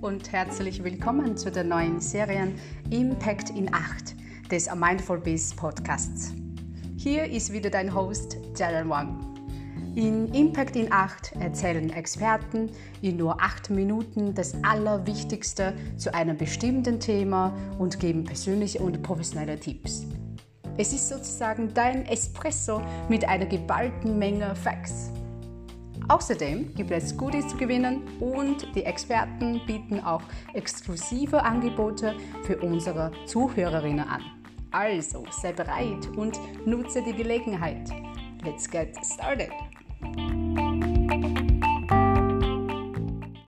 und herzlich willkommen zu der neuen Serie Impact in 8 des Mindful Biz Podcasts. Hier ist wieder dein Host Jaren Wang. In Impact in 8 erzählen Experten in nur 8 Minuten das Allerwichtigste zu einem bestimmten Thema und geben persönliche und professionelle Tipps. Es ist sozusagen dein Espresso mit einer geballten Menge Facts. Außerdem gibt es Goodies zu gewinnen und die Experten bieten auch exklusive Angebote für unsere Zuhörerinnen an. Also sei bereit und nutze die Gelegenheit. Let's get started!